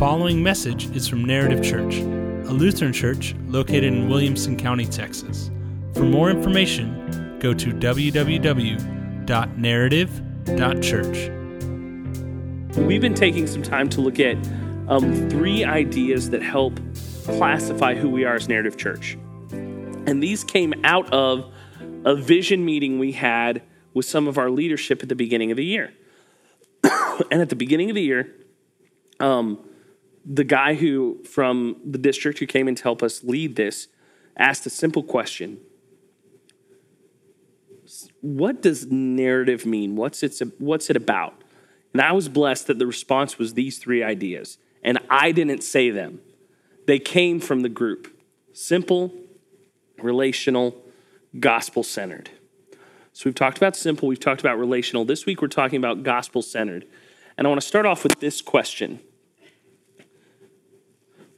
following message is from Narrative Church, a Lutheran church located in Williamson County, Texas. For more information, go to www.narrative.church. We've been taking some time to look at um, three ideas that help classify who we are as Narrative Church. And these came out of a vision meeting we had with some of our leadership at the beginning of the year. and at the beginning of the year, um, the guy who from the district who came in to help us lead this asked a simple question. What does narrative mean? What's it, what's it about? And i was blessed that the response was these three ideas and i didn't say them. They came from the group. Simple relational gospel centered so we've talked about simple we've talked about relational. This week we're talking about gospel centered and i want to start off with this question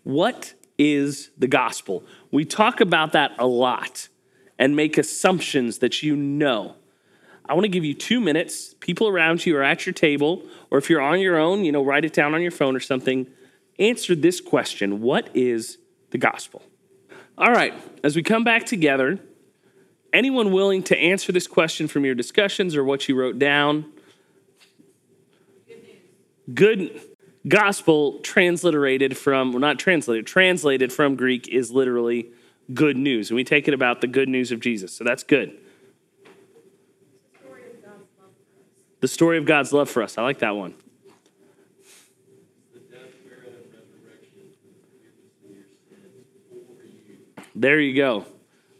what is the gospel? We talk about that a lot and make assumptions that you know. I want to give you two minutes. People around you are at your table, or if you're on your own, you know, write it down on your phone or something. Answer this question What is the gospel? All right, as we come back together, anyone willing to answer this question from your discussions or what you wrote down? Good gospel transliterated from well not translated translated from greek is literally good news. And we take it about the good news of jesus. So that's good. The story of god's love for us. I like that one. There you go.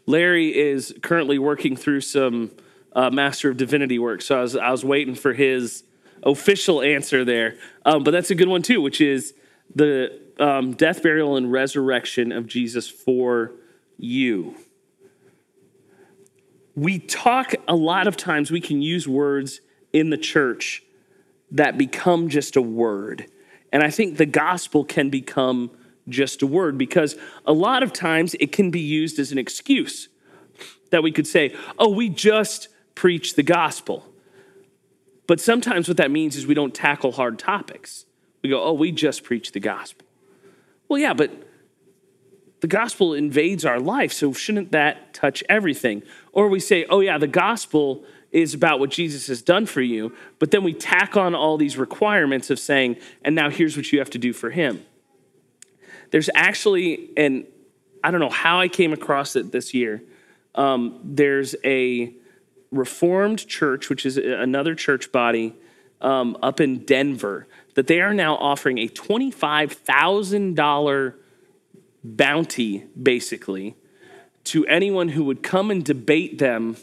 Larry is currently working through some uh, master of divinity work. So I was, I was waiting for his official answer there. Um, but that's a good one too, which is the um, death, burial, and resurrection of Jesus for you. We talk a lot of times, we can use words in the church that become just a word. And I think the gospel can become just a word because a lot of times it can be used as an excuse that we could say, oh, we just preach the gospel. But sometimes what that means is we don't tackle hard topics. We go, oh, we just preach the gospel. Well, yeah, but the gospel invades our life, so shouldn't that touch everything? Or we say, oh, yeah, the gospel is about what Jesus has done for you, but then we tack on all these requirements of saying, and now here's what you have to do for him. There's actually, and I don't know how I came across it this year, um, there's a Reformed Church, which is another church body um, up in Denver, that they are now offering a $25,000 bounty, basically, to anyone who would come and debate them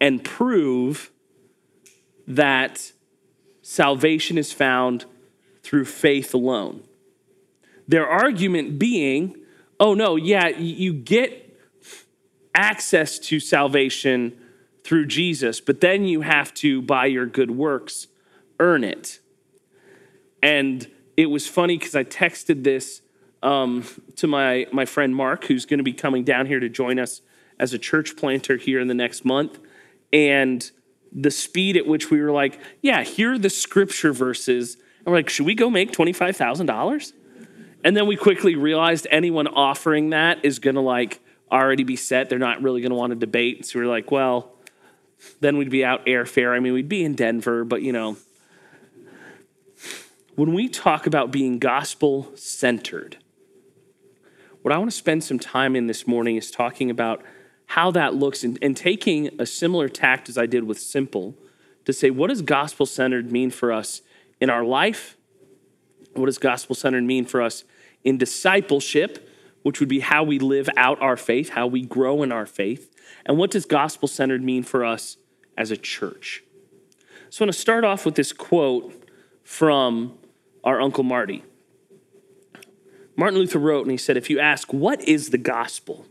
and prove that salvation is found through faith alone. Their argument being, oh no, yeah, you get access to salvation through Jesus, but then you have to, by your good works, earn it. And it was funny because I texted this um, to my, my friend Mark, who's going to be coming down here to join us as a church planter here in the next month. And the speed at which we were like, yeah, here are the scripture verses. And we're like, should we go make $25,000? And then we quickly realized anyone offering that is going to like already be set. They're not really going to want to debate. So we're like, well, then we'd be out airfare. I mean, we'd be in Denver, but you know, when we talk about being gospel centered, what I want to spend some time in this morning is talking about how that looks and, and taking a similar tact as I did with simple to say, what does gospel centered mean for us in our life? What does gospel centered mean for us in discipleship, which would be how we live out our faith, how we grow in our faith? And what does gospel centered mean for us as a church? So I want to start off with this quote from our Uncle Marty. Martin Luther wrote, and he said, If you ask, What is the gospel?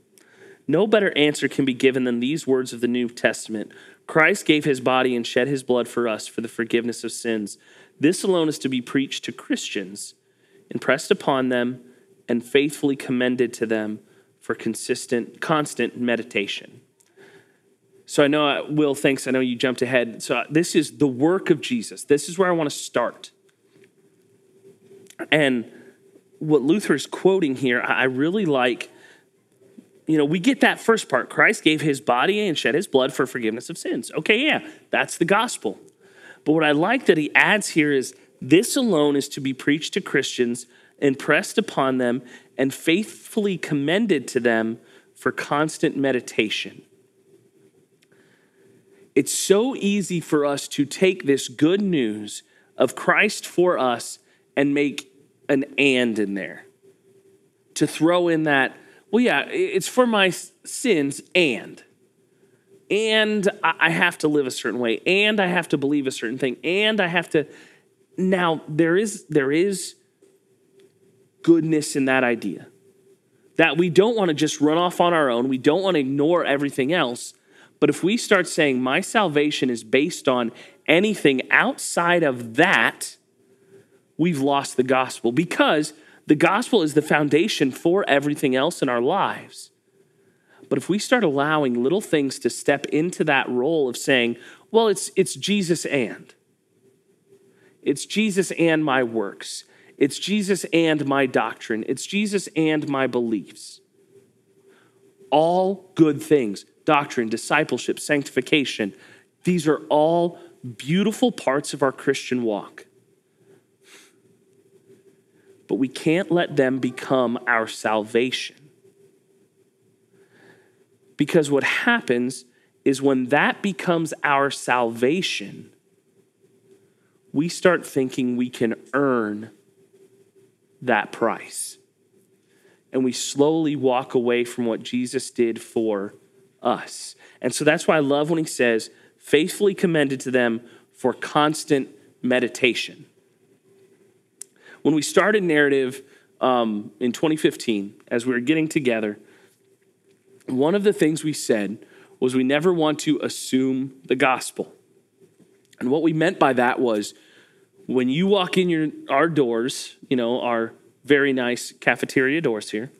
No better answer can be given than these words of the New Testament Christ gave his body and shed his blood for us for the forgiveness of sins. This alone is to be preached to Christians, impressed upon them, and faithfully commended to them for consistent, constant meditation. So I know, uh, Will, thanks. I know you jumped ahead. So uh, this is the work of Jesus. This is where I want to start. And what Luther is quoting here, I really like. You know, we get that first part. Christ gave his body and shed his blood for forgiveness of sins. Okay, yeah, that's the gospel. But what I like that he adds here is this alone is to be preached to Christians, impressed upon them, and faithfully commended to them for constant meditation. It's so easy for us to take this good news of Christ for us and make an and in there. To throw in that, well, yeah, it's for my sins and. And I have to live a certain way, and I have to believe a certain thing, and I have to. Now, there is, there is goodness in that idea that we don't want to just run off on our own. We don't want to ignore everything else. But if we start saying my salvation is based on anything outside of that, we've lost the gospel. Because the gospel is the foundation for everything else in our lives. But if we start allowing little things to step into that role of saying, well, it's, it's Jesus and, it's Jesus and my works, it's Jesus and my doctrine, it's Jesus and my beliefs. All good things doctrine, discipleship, sanctification these are all beautiful parts of our Christian walk but we can't let them become our salvation. Because what happens is when that becomes our salvation, we start thinking we can earn that price. And we slowly walk away from what Jesus did for us. And so that's why I love when he says, faithfully commended to them for constant meditation when we started narrative um, in 2015, as we were getting together, one of the things we said was we never want to assume the gospel. And what we meant by that was when you walk in your our doors, you know, our very nice cafeteria doors here,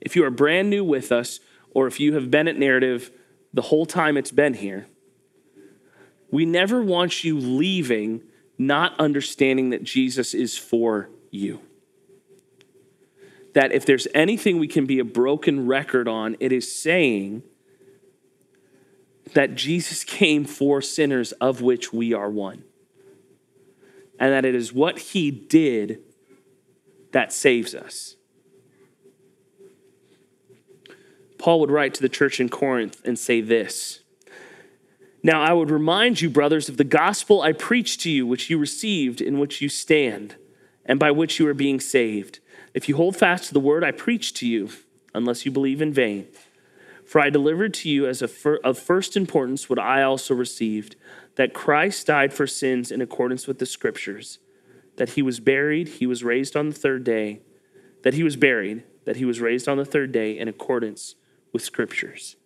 if you are brand new with us, or if you have been at narrative the whole time it's been here, we never want you leaving not understanding that Jesus is for you. That if there's anything we can be a broken record on, it is saying that Jesus came for sinners, of which we are one. And that it is what he did that saves us. Paul would write to the church in Corinth and say this now I would remind you, brothers, of the gospel I preached to you, which you received, in which you stand, and by which you are being saved. If you hold fast to the word I preached to you, unless you believe in vain. For I delivered to you as of first importance what I also received that Christ died for sins in accordance with the scriptures, that he was buried, he was raised on the third day, that he was buried, that he was raised on the third day in accordance with scriptures.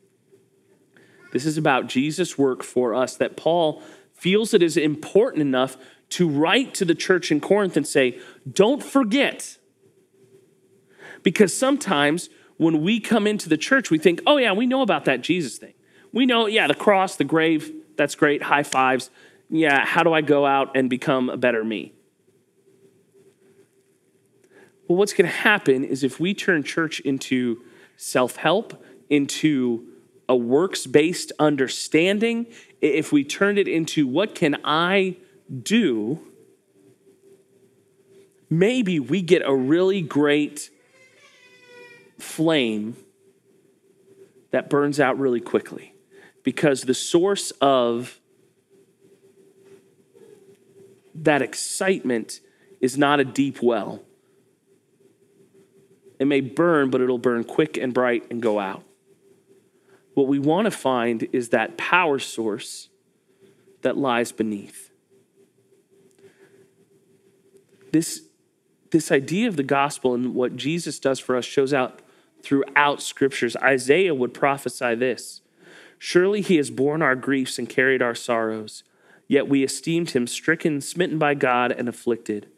This is about Jesus' work for us that Paul feels it is important enough to write to the church in Corinth and say, don't forget. Because sometimes when we come into the church, we think, oh, yeah, we know about that Jesus thing. We know, yeah, the cross, the grave, that's great, high fives. Yeah, how do I go out and become a better me? Well, what's going to happen is if we turn church into self help, into a works based understanding, if we turned it into what can I do, maybe we get a really great flame that burns out really quickly because the source of that excitement is not a deep well. It may burn, but it'll burn quick and bright and go out. What we want to find is that power source that lies beneath. This, this idea of the gospel and what Jesus does for us shows out throughout scriptures. Isaiah would prophesy this Surely he has borne our griefs and carried our sorrows, yet we esteemed him stricken, smitten by God, and afflicted.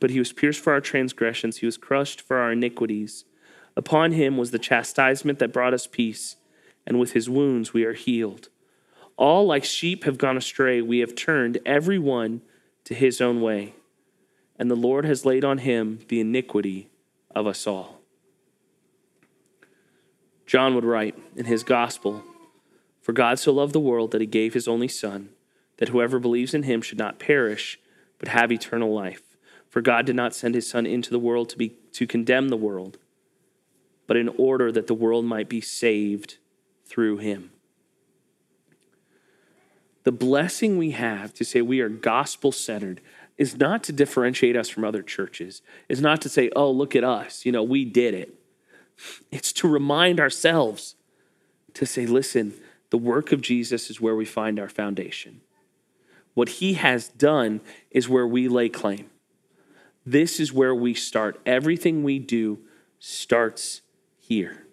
But he was pierced for our transgressions, he was crushed for our iniquities. Upon him was the chastisement that brought us peace and with his wounds we are healed. All like sheep have gone astray, we have turned every one to his own way, and the Lord has laid on him the iniquity of us all. John would write in his gospel For God so loved the world that he gave his only Son, that whoever believes in him should not perish, but have eternal life. For God did not send his Son into the world to, be, to condemn the world, but in order that the world might be saved through him. The blessing we have to say we are gospel centered is not to differentiate us from other churches, is not to say, oh, look at us, you know, we did it. It's to remind ourselves to say, listen, the work of Jesus is where we find our foundation. What he has done is where we lay claim. This is where we start. Everything we do starts here.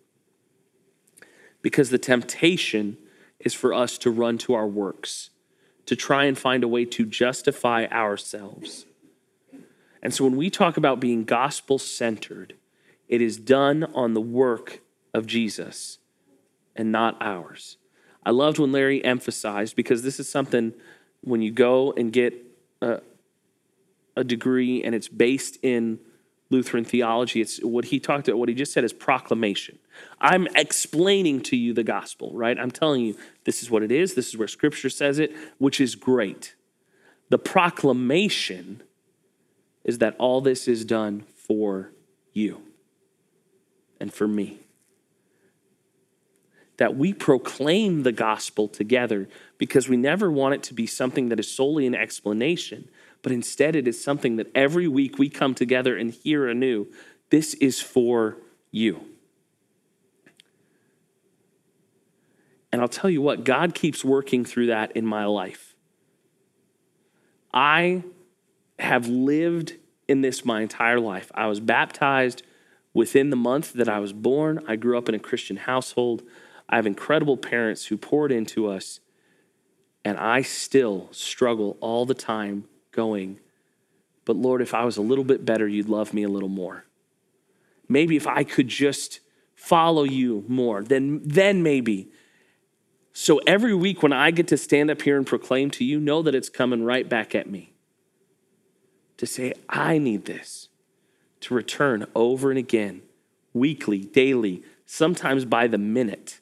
Because the temptation is for us to run to our works, to try and find a way to justify ourselves. And so when we talk about being gospel centered, it is done on the work of Jesus and not ours. I loved when Larry emphasized, because this is something when you go and get a, a degree and it's based in Lutheran theology, it's what he talked about, what he just said is proclamation. I'm explaining to you the gospel, right? I'm telling you this is what it is, this is where scripture says it, which is great. The proclamation is that all this is done for you and for me. That we proclaim the gospel together because we never want it to be something that is solely an explanation, but instead it is something that every week we come together and hear anew. This is for you. And I'll tell you what, God keeps working through that in my life. I have lived in this my entire life. I was baptized Within the month that I was born, I grew up in a Christian household. I have incredible parents who poured into us, and I still struggle all the time going, but Lord, if I was a little bit better, you'd love me a little more. Maybe if I could just follow you more, then, then maybe. So every week when I get to stand up here and proclaim to you, know that it's coming right back at me to say, I need this to return over and again, weekly, daily, sometimes by the minute,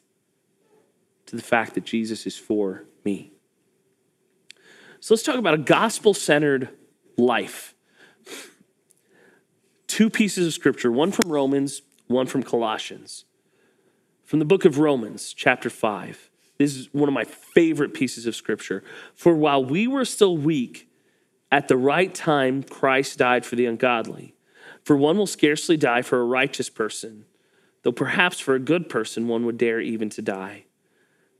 to the fact that Jesus is for me. So let's talk about a gospel centered life. Two pieces of scripture, one from Romans, one from Colossians. From the book of Romans, chapter 5. This is one of my favorite pieces of scripture. For while we were still weak, at the right time, Christ died for the ungodly. For one will scarcely die for a righteous person, though perhaps for a good person one would dare even to die.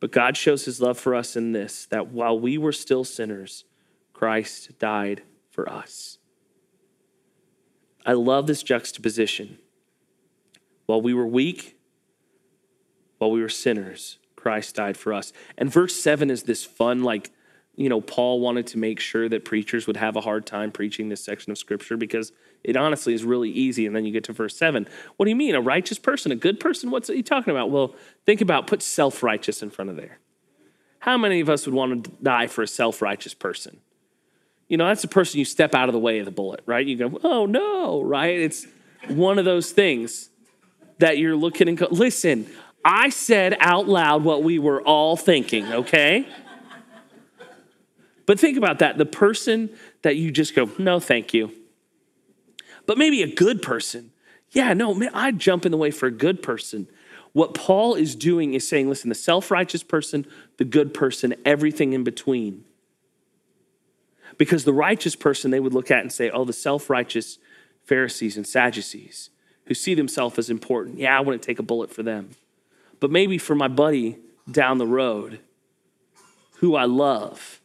But God shows his love for us in this that while we were still sinners, Christ died for us. I love this juxtaposition. While we were weak, while we were sinners, Christ died for us. And verse 7 is this fun, like, you know, Paul wanted to make sure that preachers would have a hard time preaching this section of scripture because it honestly is really easy. And then you get to verse seven. What do you mean? A righteous person, a good person? What's he talking about? Well, think about put self righteous in front of there. How many of us would want to die for a self righteous person? You know, that's the person you step out of the way of the bullet, right? You go, oh no, right? It's one of those things that you're looking and go, listen, I said out loud what we were all thinking, okay? But think about that the person that you just go, no, thank you. But maybe a good person. Yeah, no, man, I'd jump in the way for a good person. What Paul is doing is saying, listen, the self righteous person, the good person, everything in between. Because the righteous person they would look at and say, oh, the self righteous Pharisees and Sadducees who see themselves as important. Yeah, I wouldn't take a bullet for them. But maybe for my buddy down the road who I love,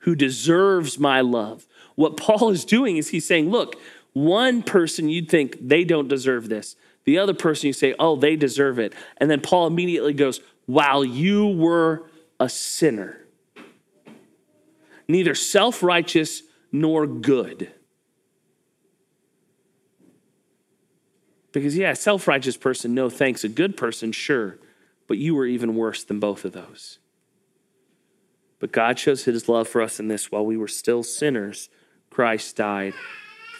who deserves my love. What Paul is doing is he's saying, look, one person you'd think they don't deserve this. The other person you say, oh, they deserve it. And then Paul immediately goes, while you were a sinner, neither self righteous nor good. Because, yeah, self righteous person, no thanks. A good person, sure. But you were even worse than both of those. But God shows his love for us in this while we were still sinners, Christ died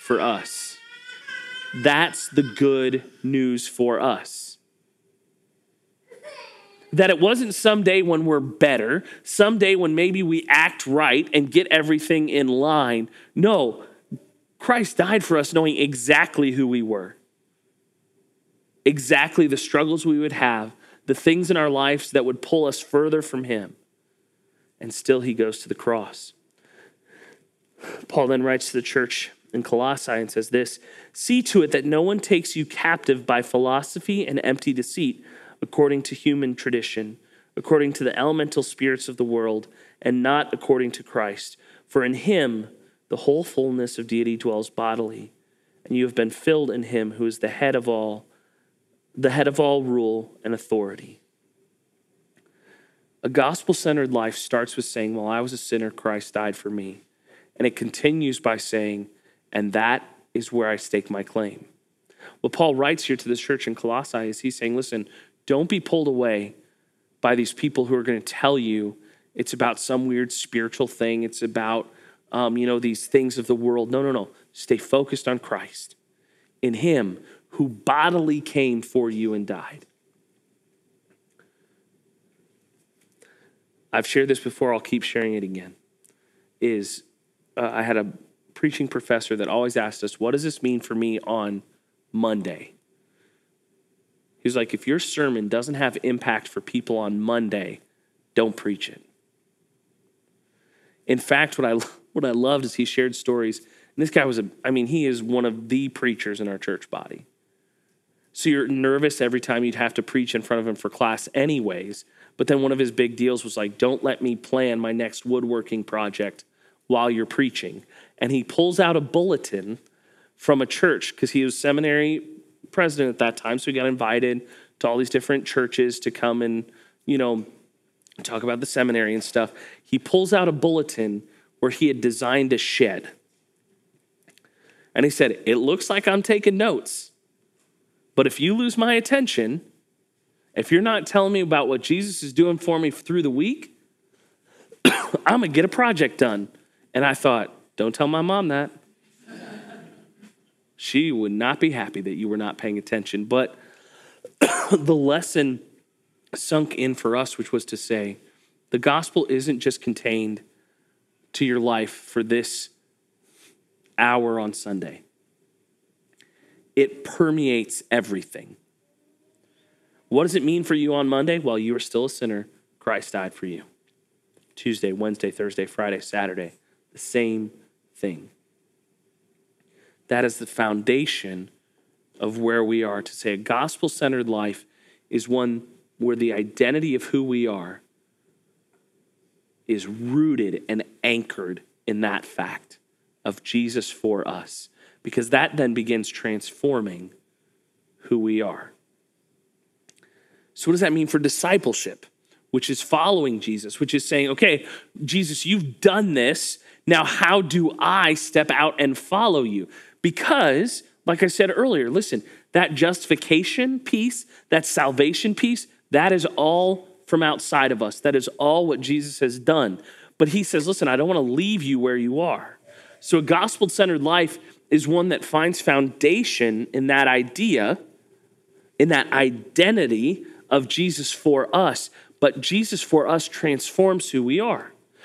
for us. That's the good news for us. That it wasn't someday when we're better, someday when maybe we act right and get everything in line. No, Christ died for us knowing exactly who we were, exactly the struggles we would have, the things in our lives that would pull us further from Him. And still, He goes to the cross. Paul then writes to the church in Colossae and says this See to it that no one takes you captive by philosophy and empty deceit, according to human tradition, according to the elemental spirits of the world, and not according to Christ. For in him the whole fullness of deity dwells bodily, and you have been filled in him who is the head of all, the head of all rule and authority. A gospel centered life starts with saying, While I was a sinner, Christ died for me. And it continues by saying, and that is where I stake my claim. What Paul writes here to the church in Colossae is he's saying, listen, don't be pulled away by these people who are going to tell you it's about some weird spiritual thing. It's about, um, you know, these things of the world. No, no, no. Stay focused on Christ, in Him who bodily came for you and died. I've shared this before, I'll keep sharing it again. Is uh, I had a preaching professor that always asked us, What does this mean for me on Monday? He was like, If your sermon doesn't have impact for people on Monday, don't preach it. In fact, what I, what I loved is he shared stories. And this guy was, a, I mean, he is one of the preachers in our church body. So you're nervous every time you'd have to preach in front of him for class, anyways. But then one of his big deals was like, don't let me plan my next woodworking project while you're preaching. And he pulls out a bulletin from a church because he was seminary president at that time. So he got invited to all these different churches to come and, you know, talk about the seminary and stuff. He pulls out a bulletin where he had designed a shed. And he said, It looks like I'm taking notes. But if you lose my attention, if you're not telling me about what Jesus is doing for me through the week, I'm going to get a project done. And I thought, don't tell my mom that. she would not be happy that you were not paying attention. But the lesson sunk in for us, which was to say, the gospel isn't just contained to your life for this hour on Sunday, it permeates everything. What does it mean for you on Monday? Well, you are still a sinner. Christ died for you. Tuesday, Wednesday, Thursday, Friday, Saturday the same thing. That is the foundation of where we are. To say a gospel centered life is one where the identity of who we are is rooted and anchored in that fact of Jesus for us, because that then begins transforming who we are. So, what does that mean for discipleship? Which is following Jesus, which is saying, okay, Jesus, you've done this. Now, how do I step out and follow you? Because, like I said earlier, listen, that justification piece, that salvation piece, that is all from outside of us. That is all what Jesus has done. But he says, listen, I don't want to leave you where you are. So a gospel centered life is one that finds foundation in that idea, in that identity of Jesus for us. But Jesus for us transforms who we are.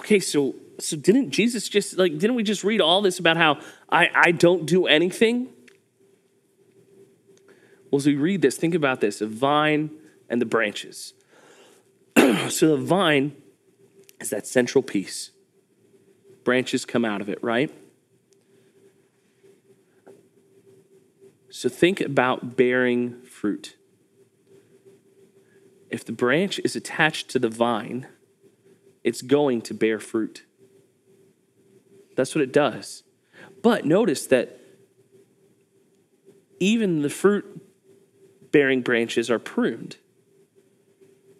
okay, so so didn't Jesus just like didn't we just read all this about how I, I don't do anything? Well, as we read this, think about this: a vine and the branches. so the vine is that central piece. Branches come out of it, right? So think about bearing fruit. If the branch is attached to the vine, it's going to bear fruit. That's what it does. But notice that even the fruit bearing branches are pruned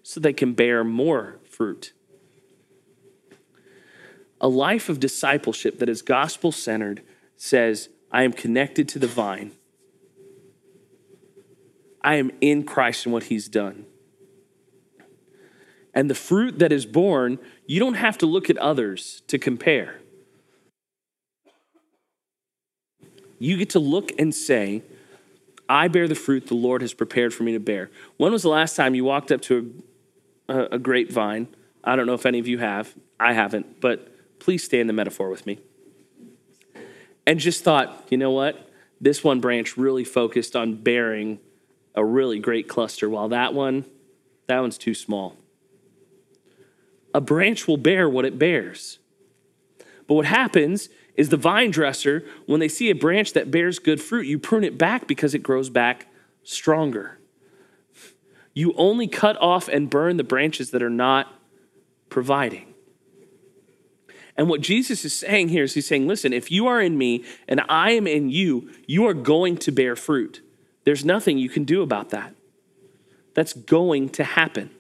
so they can bear more fruit. A life of discipleship that is gospel centered says, I am connected to the vine. I am in Christ and what he's done. And the fruit that is born, you don't have to look at others to compare. You get to look and say, I bear the fruit the Lord has prepared for me to bear. When was the last time you walked up to a, a grapevine? I don't know if any of you have. I haven't, but please stay in the metaphor with me. And just thought, you know what? This one branch really focused on bearing a really great cluster, while that one, that one's too small. A branch will bear what it bears. But what happens is the vine dresser, when they see a branch that bears good fruit, you prune it back because it grows back stronger. You only cut off and burn the branches that are not providing. And what Jesus is saying here is he's saying, listen, if you are in me and I am in you, you are going to bear fruit. There's nothing you can do about that. That's going to happen.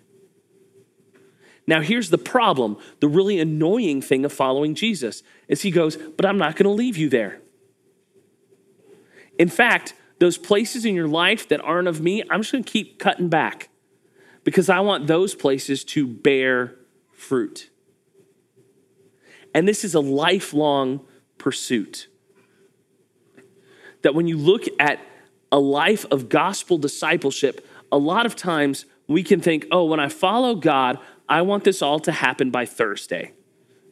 Now, here's the problem the really annoying thing of following Jesus is he goes, But I'm not going to leave you there. In fact, those places in your life that aren't of me, I'm just going to keep cutting back because I want those places to bear fruit. And this is a lifelong pursuit. That when you look at a life of gospel discipleship, a lot of times we can think, oh, when I follow God, I want this all to happen by Thursday,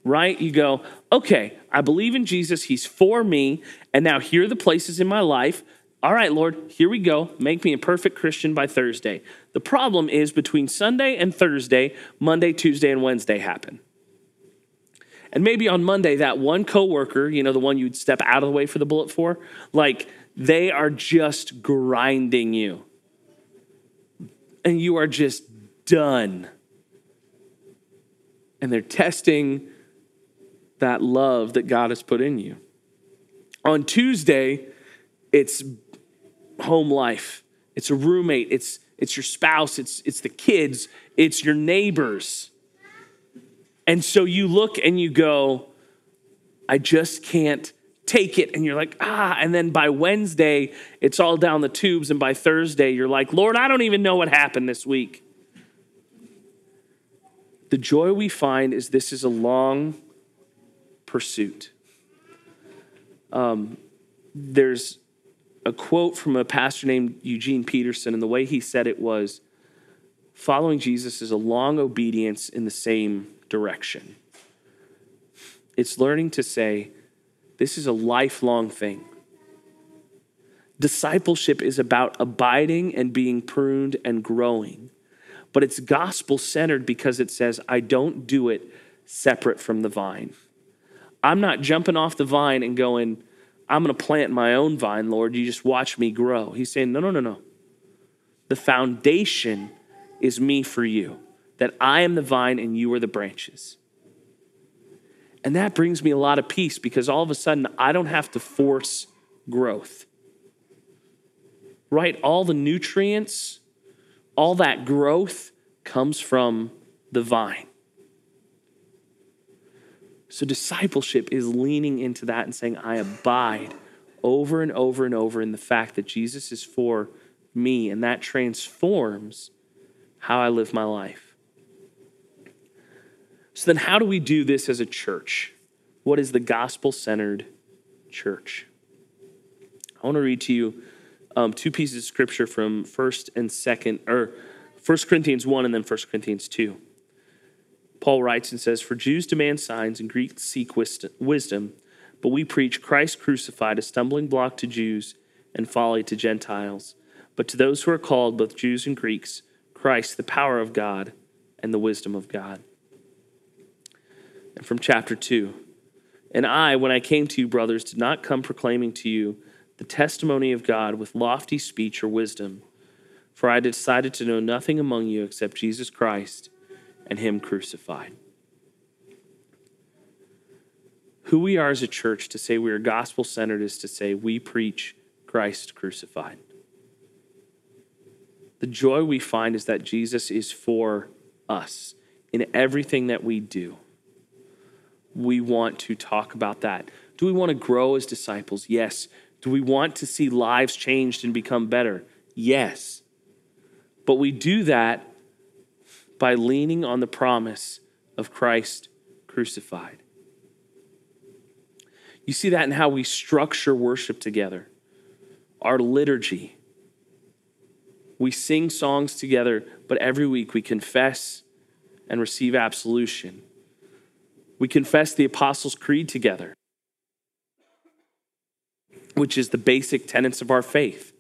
right? You go, okay, I believe in Jesus, He's for me, and now here are the places in my life. All right, Lord, here we go. Make me a perfect Christian by Thursday. The problem is between Sunday and Thursday, Monday, Tuesday, and Wednesday happen. And maybe on Monday, that one coworker, you know, the one you'd step out of the way for the bullet for, like they are just grinding you. And you are just done. And they're testing that love that God has put in you. On Tuesday, it's home life. It's a roommate, it's it's your spouse, it's it's the kids, it's your neighbors. And so you look and you go, I just can't take it. And you're like, ah. And then by Wednesday, it's all down the tubes. And by Thursday, you're like, Lord, I don't even know what happened this week. The joy we find is this is a long pursuit. Um, there's a quote from a pastor named Eugene Peterson, and the way he said it was following Jesus is a long obedience in the same direction. It's learning to say, this is a lifelong thing. Discipleship is about abiding and being pruned and growing, but it's gospel centered because it says, I don't do it separate from the vine. I'm not jumping off the vine and going, I'm going to plant my own vine, Lord. You just watch me grow. He's saying, No, no, no, no. The foundation is me for you that I am the vine and you are the branches. And that brings me a lot of peace because all of a sudden I don't have to force growth. Right? All the nutrients, all that growth comes from the vine. So discipleship is leaning into that and saying, I abide over and over and over in the fact that Jesus is for me, and that transforms how I live my life. So, then how do we do this as a church? What is the gospel centered church? I want to read to you um, two pieces of scripture from 1st and 2nd, or First Corinthians 1 and then 1 Corinthians 2. Paul writes and says, For Jews demand signs and Greeks seek wisdom, but we preach Christ crucified, a stumbling block to Jews and folly to Gentiles. But to those who are called, both Jews and Greeks, Christ, the power of God and the wisdom of God. And from chapter 2 And I, when I came to you, brothers, did not come proclaiming to you the testimony of God with lofty speech or wisdom, for I decided to know nothing among you except Jesus Christ and Him crucified. Who we are as a church to say we are gospel centered is to say we preach Christ crucified. The joy we find is that Jesus is for us in everything that we do. We want to talk about that. Do we want to grow as disciples? Yes. Do we want to see lives changed and become better? Yes. But we do that by leaning on the promise of Christ crucified. You see that in how we structure worship together, our liturgy. We sing songs together, but every week we confess and receive absolution. We confess the Apostles' Creed together, which is the basic tenets of our faith,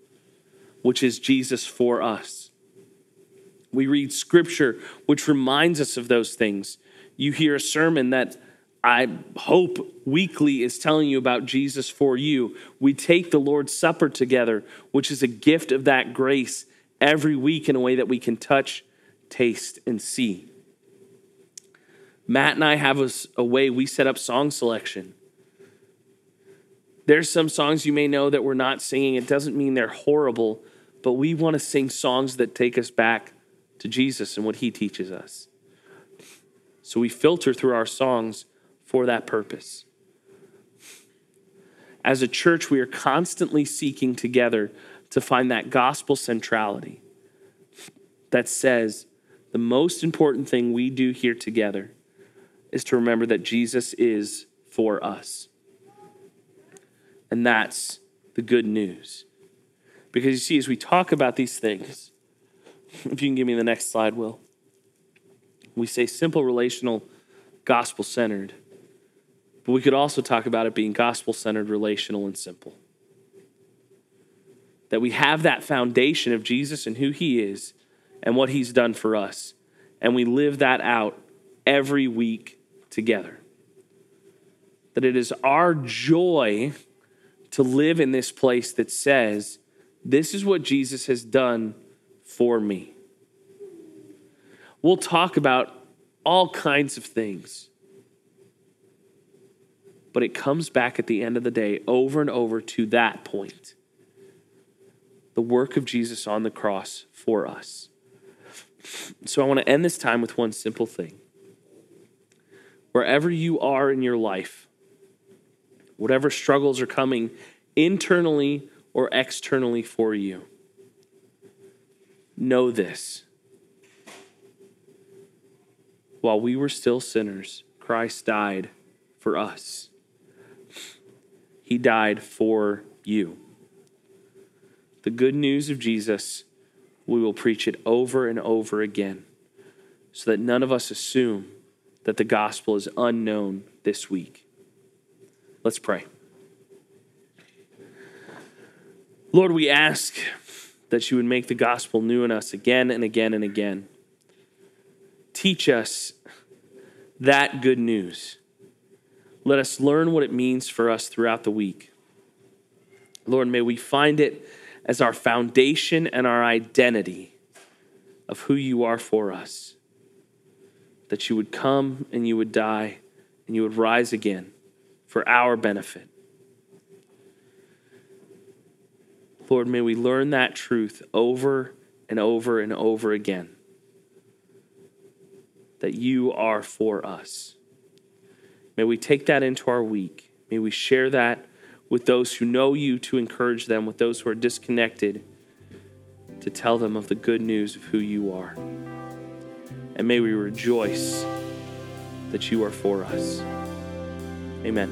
which is Jesus for us. We read scripture, which reminds us of those things. You hear a sermon that I hope weekly is telling you about Jesus for you. We take the Lord's Supper together, which is a gift of that grace every week in a way that we can touch, taste, and see. Matt and I have a, a way we set up song selection. There's some songs you may know that we're not singing. It doesn't mean they're horrible, but we want to sing songs that take us back to Jesus and what he teaches us. So we filter through our songs for that purpose. As a church, we are constantly seeking together to find that gospel centrality that says the most important thing we do here together is to remember that Jesus is for us. And that's the good news. Because you see, as we talk about these things, if you can give me the next slide, Will. We say simple, relational, gospel centered. But we could also talk about it being gospel centered, relational, and simple. That we have that foundation of Jesus and who he is and what he's done for us. And we live that out every week together. That it is our joy to live in this place that says, this is what Jesus has done for me. We'll talk about all kinds of things. But it comes back at the end of the day over and over to that point the work of Jesus on the cross for us. So I want to end this time with one simple thing. Wherever you are in your life, whatever struggles are coming internally or externally for you, Know this. While we were still sinners, Christ died for us. He died for you. The good news of Jesus, we will preach it over and over again so that none of us assume that the gospel is unknown this week. Let's pray. Lord, we ask that you would make the gospel new in us again and again and again. Teach us that good news. Let us learn what it means for us throughout the week. Lord, may we find it as our foundation and our identity of who you are for us. That you would come and you would die and you would rise again for our benefit. Lord, may we learn that truth over and over and over again that you are for us. May we take that into our week. May we share that with those who know you to encourage them, with those who are disconnected to tell them of the good news of who you are. And may we rejoice that you are for us. Amen.